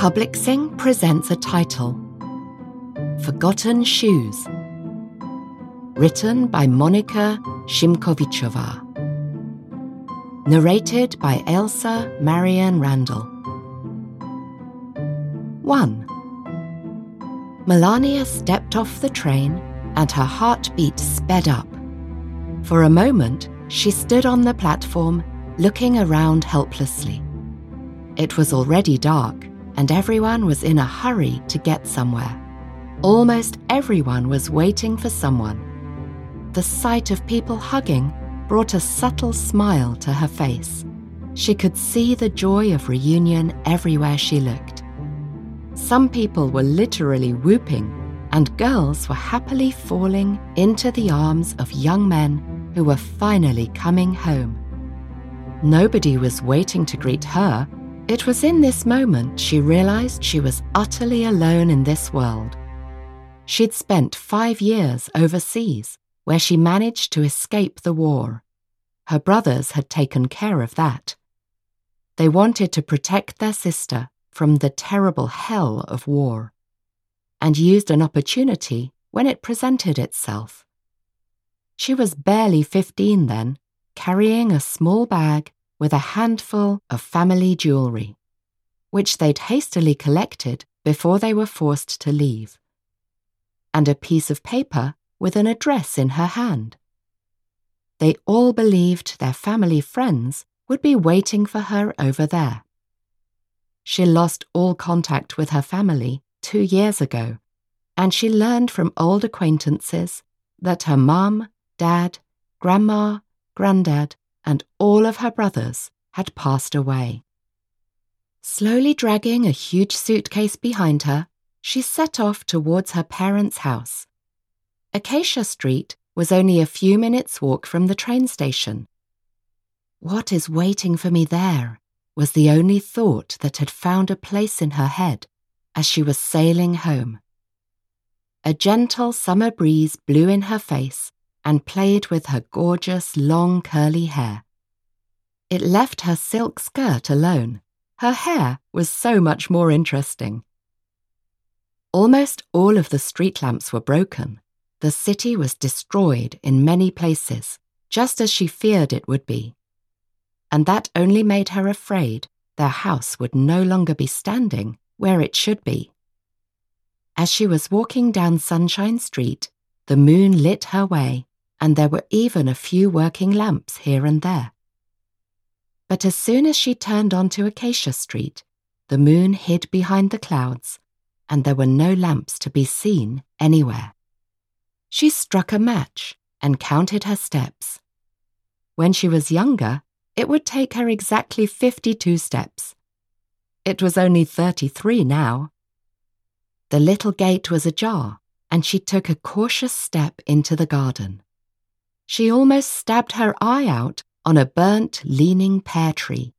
Publixing presents a title Forgotten Shoes. Written by Monika Šimkovičová. Narrated by Ailsa Marion Randall. 1. Melania stepped off the train and her heartbeat sped up. For a moment, she stood on the platform, looking around helplessly. It was already dark, and everyone was in a hurry to get somewhere. Almost everyone was waiting for someone. The sight of people hugging brought a subtle smile to her face. She could see the joy of reunion everywhere she looked. Some people were literally whooping, and girls were happily falling into the arms of young men who were finally coming home. Nobody was waiting to greet her. It was in this moment she realized she was utterly alone in this world. She'd spent five years overseas, where she managed to escape the war. Her brothers had taken care of that. They wanted to protect their sister from the terrible hell of war, and used an opportunity when it presented itself. She was barely 15 then, carrying a small bag with a handful of family jewellery, which they'd hastily collected before they were forced to leave, and a piece of paper with an address in her hand. They all believed their family friends would be waiting for her over there. She lost all contact with her family two years ago, and she learned from old acquaintances that her mum, dad, grandma, granddad, and all of her brothers had passed away. Slowly dragging a huge suitcase behind her, she set off towards her parents' house. Acacia Street was only a few minutes' walk from the train station. What is waiting for me there was the only thought that had found a place in her head as she was sailing home. A gentle summer breeze blew in her face and played with her gorgeous long curly hair. It left her silk skirt alone. Her hair was so much more interesting. Almost all of the street lamps were broken. The city was destroyed in many places, just as she feared it would be. And that only made her afraid their house would no longer be standing where it should be. As she was walking down Sunshine Street, the moon lit her way, and there were even a few working lamps here and there. But as soon as she turned onto Acacia Street, the moon hid behind the clouds, and there were no lamps to be seen anywhere. She struck a match and counted her steps. When she was younger, it would take her exactly 52 steps. It was only 33 now. The little gate was ajar, and she took a cautious step into the garden. She almost stabbed her eye out on a burnt, leaning pear tree.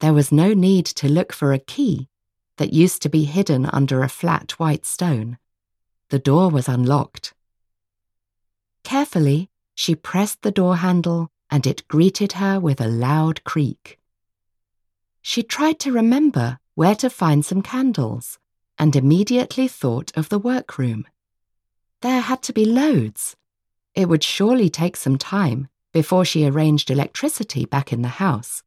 There was no need to look for a key that used to be hidden under a flat white stone. The door was unlocked. Carefully, she pressed the door handle and it greeted her with a loud creak. She tried to remember where to find some candles and immediately thought of the workroom. There had to be loads. It would surely take some time before she arranged electricity back in the house.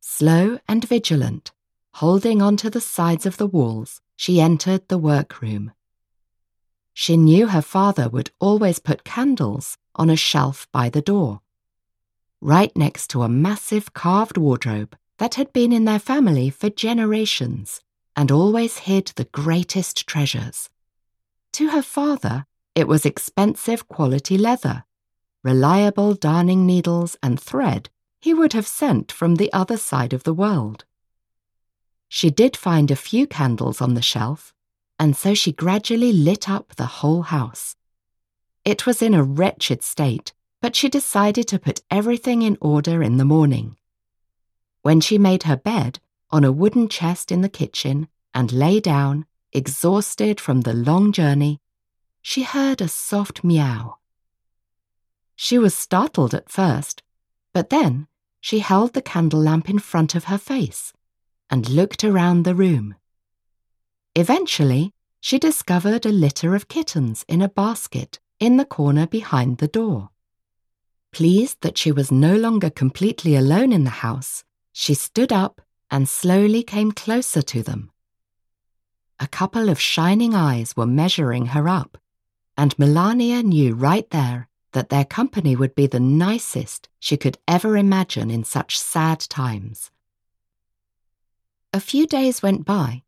Slow and vigilant, holding onto the sides of the walls, she entered the workroom. She knew her father would always put candles on a shelf by the door, right next to a massive carved wardrobe that had been in their family for generations and always hid the greatest treasures. To her father, it was expensive quality leather, reliable darning needles and thread he would have sent from the other side of the world. She did find a few candles on the shelf, and so she gradually lit up the whole house. It was in a wretched state, but she decided to put everything in order in the morning. When she made her bed on a wooden chest in the kitchen and lay down, exhausted from the long journey, she heard a soft meow. She was startled at first, but then she held the candle lamp in front of her face, and looked around the room. Eventually, she discovered a litter of kittens in a basket in the corner behind the door. Pleased that she was no longer completely alone in the house, she stood up and slowly came closer to them. A couple of shining eyes were measuring her up, and Melania knew right there that their company would be the nicest she could ever imagine in such sad times. A few days went by,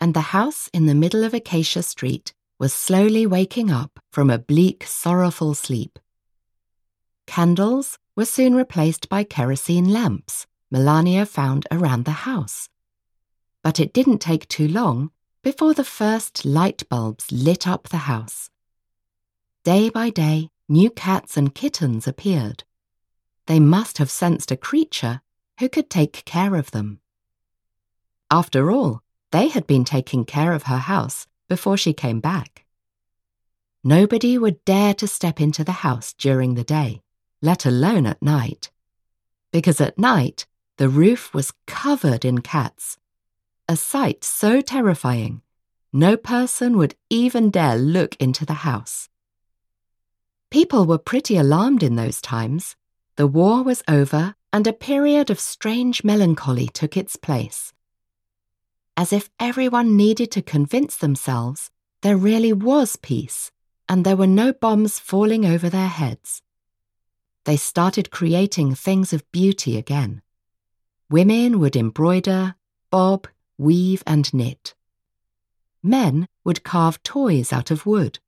and the house in the middle of Acacia Street was slowly waking up from a bleak, sorrowful sleep. Candles were soon replaced by kerosene lamps Melania found around the house. But it didn't take too long before the first light bulbs lit up the house. Day by day, new cats and kittens appeared. They must have sensed a creature who could take care of them. After all, they had been taking care of her house before she came back. Nobody would dare to step into the house during the day, let alone at night, because at night the roof was covered in cats, a sight so terrifying no person would even dare look into the house. People were pretty alarmed in those times. The war was over, and a period of strange melancholy took its place. As if everyone needed to convince themselves there really was peace and there were no bombs falling over their heads. They started creating things of beauty again. Women would embroider, bob, weave, and knit. Men would carve toys out of wood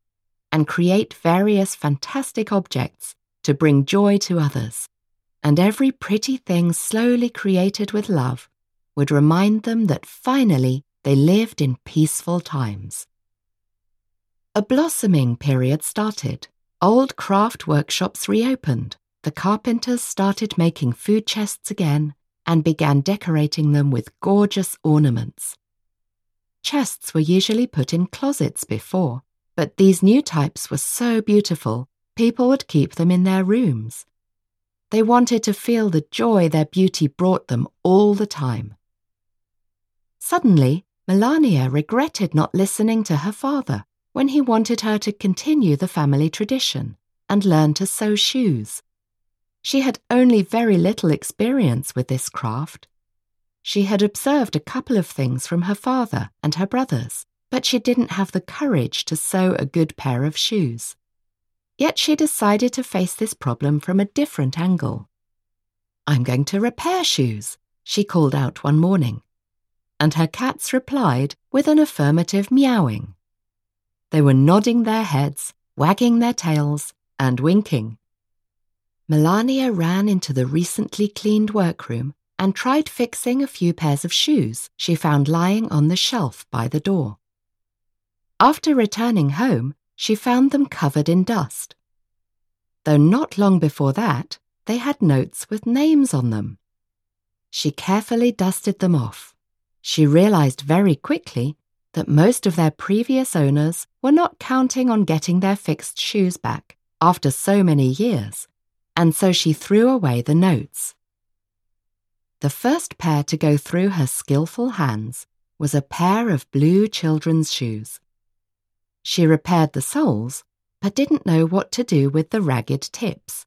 and create various fantastic objects to bring joy to others. And every pretty thing slowly created with love would remind them that finally they lived in peaceful times. A blossoming period started. Old craft workshops reopened. The carpenters started making food chests again and began decorating them with gorgeous ornaments. Chests were usually put in closets before, but these new types were so beautiful, people would keep them in their rooms. They wanted to feel the joy their beauty brought them all the time. Suddenly, Melania regretted not listening to her father when he wanted her to continue the family tradition and learn to sew shoes. She had only very little experience with this craft. She had observed a couple of things from her father and her brothers, but she didn't have the courage to sew a good pair of shoes. Yet she decided to face this problem from a different angle. I'm going to repair shoes, she called out one morning. And her cats replied with an affirmative meowing. They were nodding their heads, wagging their tails, and winking. Melania ran into the recently cleaned workroom and tried fixing a few pairs of shoes she found lying on the shelf by the door. After returning home, she found them covered in dust. Though not long before that, they had notes with names on them. She carefully dusted them off. She realized very quickly that most of their previous owners were not counting on getting their fixed shoes back after so many years, and so she threw away the notes. The first pair to go through her skilful hands was a pair of blue children's shoes. She repaired the soles, but didn't know what to do with the ragged tips.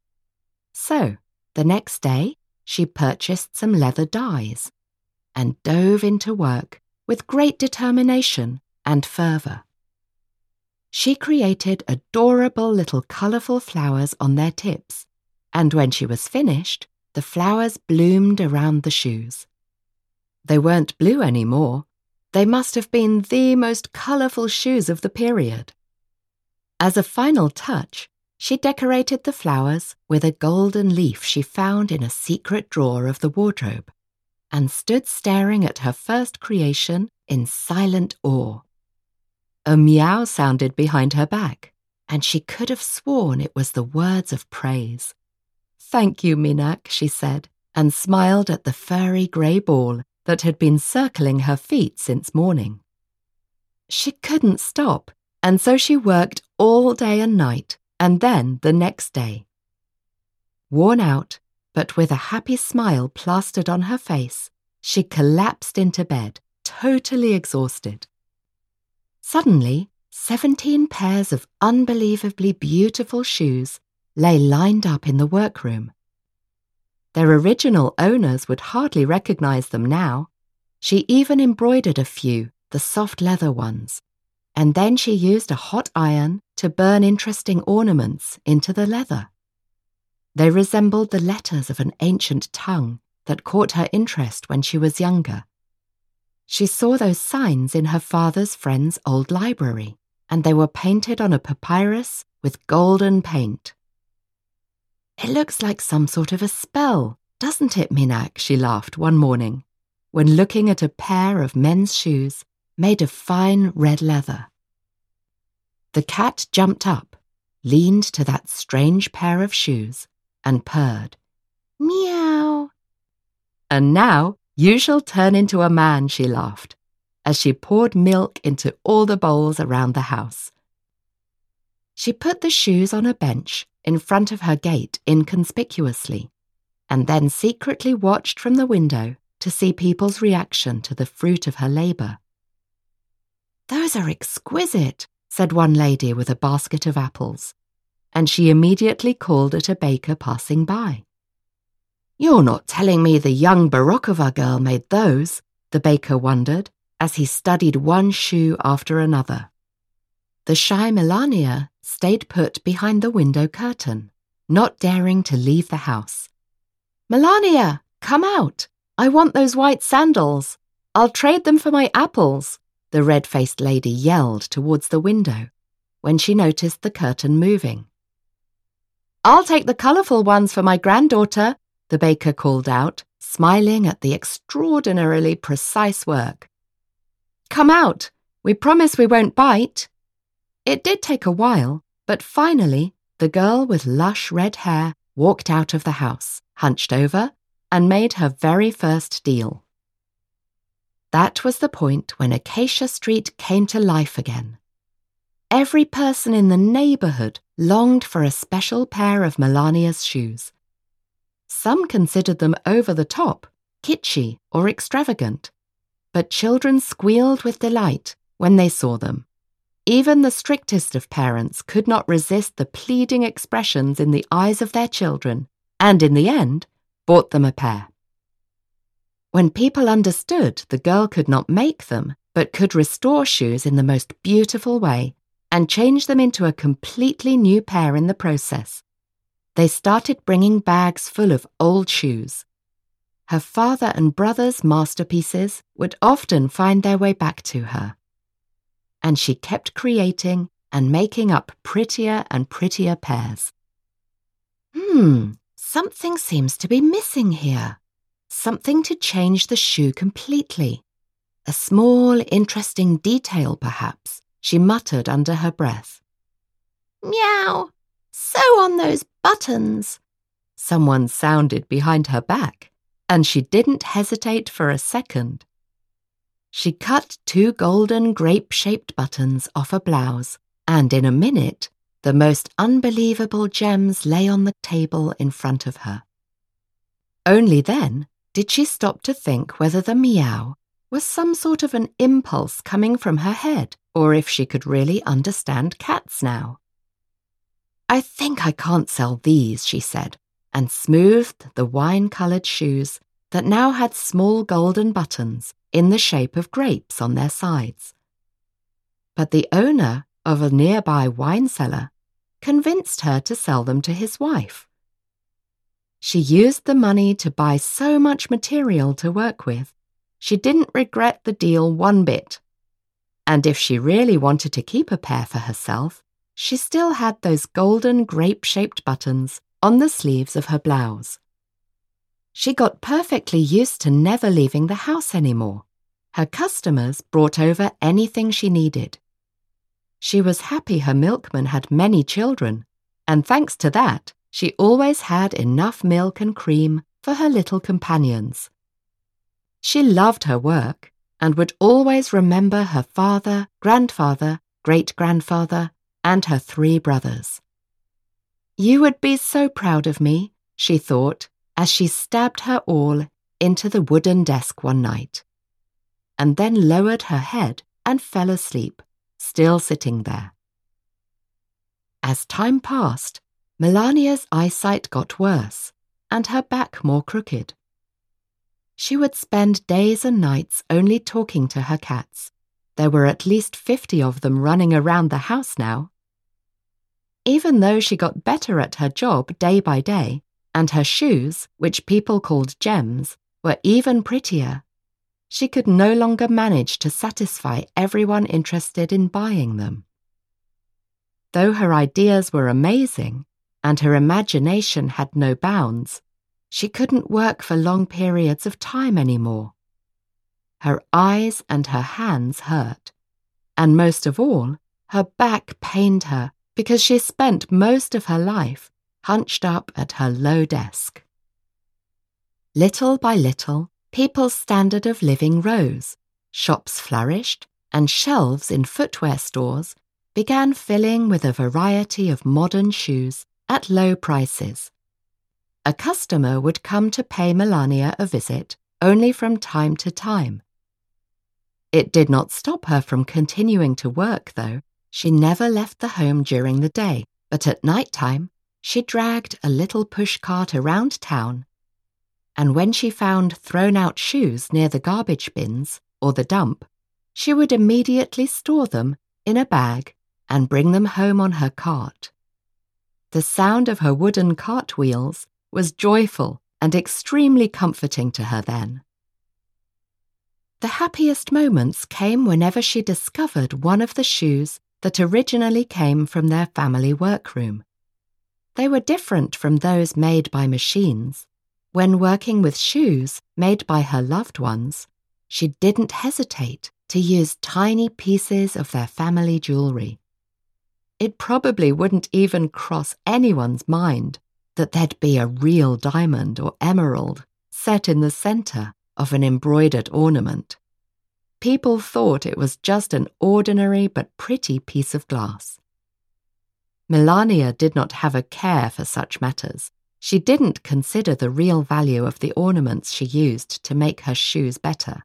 So, the next day, she purchased some leather dyes and dove into work with great determination and fervour. She created adorable little colourful flowers on their tips, and when she was finished, the flowers bloomed around the shoes. They weren't blue any more. They must have been the most colourful shoes of the period. As a final touch, she decorated the flowers with a golden leaf she found in a secret drawer of the wardrobe and stood staring at her first creation in silent awe. A meow sounded behind her back, and she could have sworn it was the words of praise. Thank you, Minak, she said, and smiled at the furry grey ball that had been circling her feet since morning. She couldn't stop, and so she worked all day and night, and then the next day. Worn out, but with a happy smile plastered on her face, she collapsed into bed, totally exhausted. Suddenly, 17 pairs of unbelievably beautiful shoes lay lined up in the workroom. Their original owners would hardly recognize them now. She even embroidered a few, the soft leather ones, and then she used a hot iron to burn interesting ornaments into the leather. They resembled the letters of an ancient tongue that caught her interest when she was younger. She saw those signs in her father's friend's old library, and they were painted on a papyrus with golden paint. It looks like some sort of a spell, doesn't it, Minak? she laughed one morning, when looking at a pair of men's shoes made of fine red leather. The cat jumped up, leaned to that strange pair of shoes, and purred. Meow. And now you shall turn into a man, she laughed, as she poured milk into all the bowls around the house. She put the shoes on a bench in front of her gate inconspicuously, and then secretly watched from the window to see people's reaction to the fruit of her labour. Those are exquisite, said one lady with a basket of apples, and she immediately called at a baker passing by. You're not telling me the young Barokova girl made those, the baker wondered, as he studied one shoe after another. The shy Melania stayed put behind the window curtain, not daring to leave the house. Melania, come out! I want those white sandals. I'll trade them for my apples the red faced lady yelled towards the window when she noticed the curtain moving. I'll take the colourful ones for my granddaughter, the baker called out, smiling at the extraordinarily precise work. Come out. We promise we won't bite. It did take a while, but finally the girl with lush red hair walked out of the house, hunched over, and made her very first deal. That was the point when Acacia Street came to life again. Every person in the neighbourhood longed for a special pair of Melania's shoes. Some considered them over the top, kitschy, or extravagant, but children squealed with delight when they saw them. Even the strictest of parents could not resist the pleading expressions in the eyes of their children, and in the end, bought them a pair. When people understood the girl could not make them, but could restore shoes in the most beautiful way and change them into a completely new pair in the process, they started bringing bags full of old shoes. Her father and brother's masterpieces would often find their way back to her. And she kept creating and making up prettier and prettier pairs. Hmm, something seems to be missing here something to change the shoe completely. A small, interesting detail, perhaps, she muttered under her breath. Meow! Sew on those buttons! Someone sounded behind her back, and she didn't hesitate for a second. She cut two golden grape shaped buttons off a blouse, and in a minute, the most unbelievable gems lay on the table in front of her. Only then did she stop to think whether the meow was some sort of an impulse coming from her head, or if she could really understand cats now. I think I can't sell these, she said, and smoothed the wine coloured shoes that now had small golden buttons in the shape of grapes on their sides. But the owner of a nearby wine cellar convinced her to sell them to his wife. She used the money to buy so much material to work with. She didn't regret the deal one bit. And if she really wanted to keep a pair for herself, she still had those golden grape shaped buttons on the sleeves of her blouse. She got perfectly used to never leaving the house anymore. Her customers brought over anything she needed. She was happy her milkman had many children, and thanks to that, she always had enough milk and cream for her little companions. She loved her work and would always remember her father, grandfather, great grandfather, and her three brothers. You would be so proud of me, she thought, as she stabbed her awl into the wooden desk one night, and then lowered her head and fell asleep, still sitting there. As time passed, Melania's eyesight got worse and her back more crooked. She would spend days and nights only talking to her cats. There were at least 50 of them running around the house now. Even though she got better at her job day by day, and her shoes, which people called gems, were even prettier, she could no longer manage to satisfy everyone interested in buying them. Though her ideas were amazing and her imagination had no bounds, she couldn't work for long periods of time anymore. Her eyes and her hands hurt, and most of all, her back pained her because she spent most of her life hunched up at her low desk. Little by little, people's standard of living rose, shops flourished, and shelves in footwear stores began filling with a variety of modern shoes at low prices. A customer would come to pay Melania a visit only from time to time. It did not stop her from continuing to work, though. She never left the home during the day, but at night time she dragged a little push cart around town. And when she found thrown out shoes near the garbage bins or the dump, she would immediately store them in a bag and bring them home on her cart. The sound of her wooden cart wheels was joyful and extremely comforting to her then. The happiest moments came whenever she discovered one of the shoes that originally came from their family workroom. They were different from those made by machines. When working with shoes made by her loved ones, she didn't hesitate to use tiny pieces of their family jewelry it probably wouldn't even cross anyone's mind that there'd be a real diamond or emerald set in the center of an embroidered ornament. People thought it was just an ordinary but pretty piece of glass. Melania did not have a care for such matters. She didn't consider the real value of the ornaments she used to make her shoes better.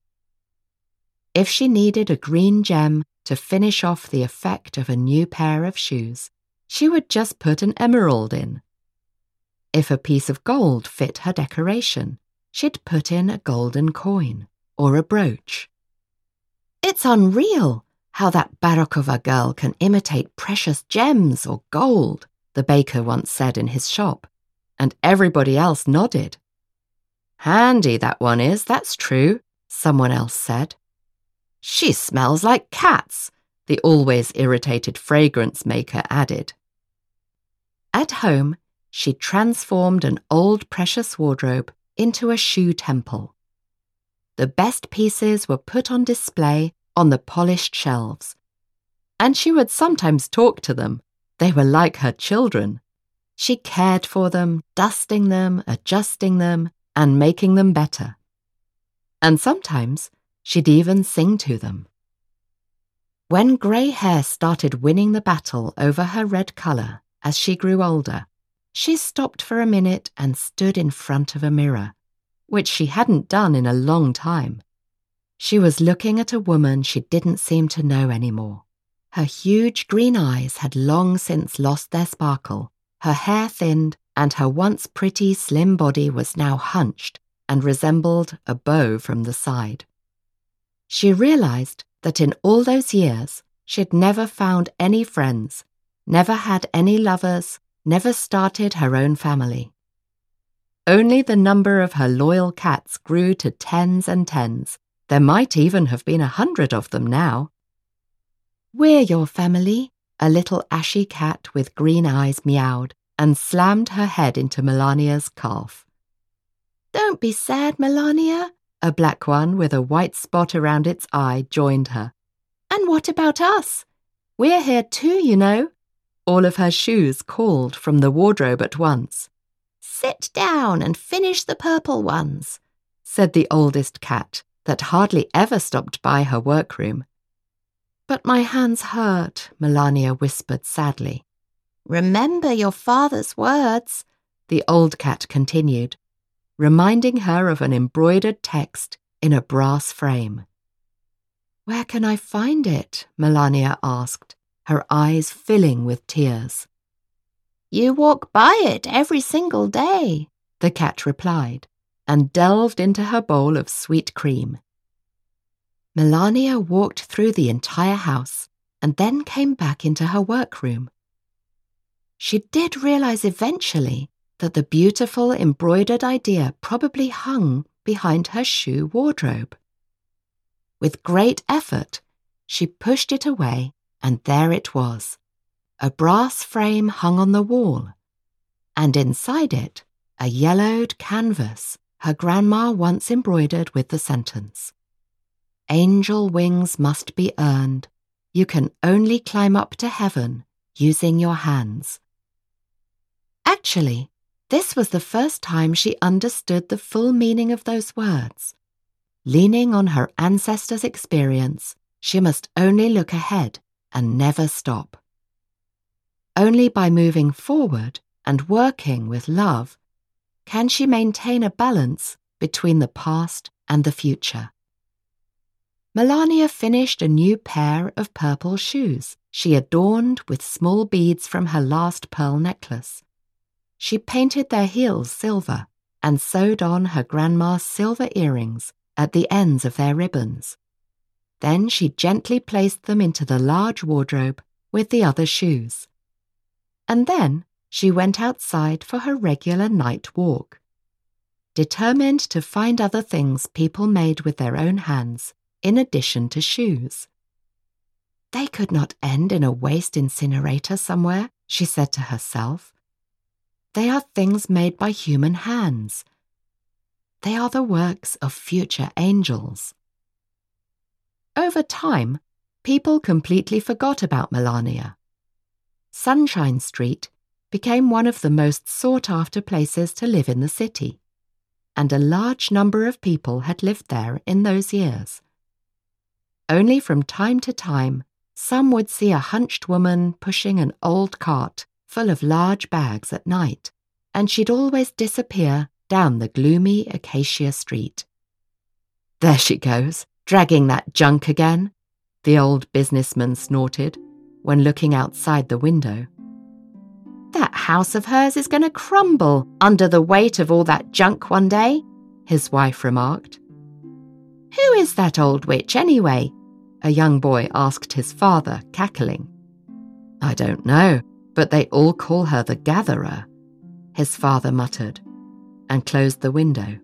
If she needed a green gem to finish off the effect of a new pair of shoes, she would just put an emerald in. If a piece of gold fit her decoration, she'd put in a golden coin or a brooch. It's unreal how that Barokova girl can imitate precious gems or gold, the baker once said in his shop, and everybody else nodded. Handy that one is, that's true, someone else said. She smells like cats, the always irritated fragrance maker added. At home, she transformed an old precious wardrobe into a shoe temple. The best pieces were put on display on the polished shelves, and she would sometimes talk to them. They were like her children. She cared for them, dusting them, adjusting them, and making them better. And sometimes She'd even sing to them. When grey hair started winning the battle over her red colour as she grew older, she stopped for a minute and stood in front of a mirror, which she hadn't done in a long time. She was looking at a woman she didn't seem to know anymore. Her huge green eyes had long since lost their sparkle, her hair thinned, and her once pretty slim body was now hunched and resembled a bow from the side. She realized that in all those years she'd never found any friends, never had any lovers, never started her own family. Only the number of her loyal cats grew to tens and tens. There might even have been a hundred of them now. We're your family, a little ashy cat with green eyes meowed and slammed her head into Melania's calf. Don't be sad, Melania, a black one with a white spot around its eye joined her. And what about us? We're here too, you know. All of her shoes called from the wardrobe at once. Sit down and finish the purple ones, said the oldest cat that hardly ever stopped by her workroom. But my hands hurt, Melania whispered sadly. Remember your father's words, the old cat continued. reminding her of an embroidered text in a brass frame. Where can I find it? Melania asked, her eyes filling with tears. You walk by it every single day, the cat replied, and delved into her bowl of sweet cream. Melania walked through the entire house and then came back into her workroom. She did realize eventually that the beautiful embroidered idea probably hung behind her shoe wardrobe. With great effort, she pushed it away, and there it was a brass frame hung on the wall, and inside it, a yellowed canvas her grandma once embroidered with the sentence Angel wings must be earned. You can only climb up to heaven using your hands. Actually, this was the first time she understood the full meaning of those words. Leaning on her ancestors' experience, she must only look ahead and never stop. Only by moving forward and working with love can she maintain a balance between the past and the future. Melania finished a new pair of purple shoes she adorned with small beads from her last pearl necklace. She painted their heels silver and sewed on her grandma's silver earrings at the ends of their ribbons. Then she gently placed them into the large wardrobe with the other shoes. And then she went outside for her regular night walk. Determined to find other things people made with their own hands in addition to shoes. They could not end in a waste incinerator somewhere, she said to herself. They are things made by human hands. They are the works of future angels. Over time, people completely forgot about Melania. Sunshine Street became one of the most sought after places to live in the city, and a large number of people had lived there in those years. Only from time to time, some would see a hunched woman pushing an old cart full of large bags at night, and she'd always disappear down the gloomy Acacia Street. There she goes, dragging that junk again, the old businessman snorted when looking outside the window. That house of hers is going to crumble under the weight of all that junk one day, his wife remarked. Who is that old witch, anyway? A young boy asked his father, cackling. I don't know, but they all call her the Gatherer, his father muttered, and closed the window.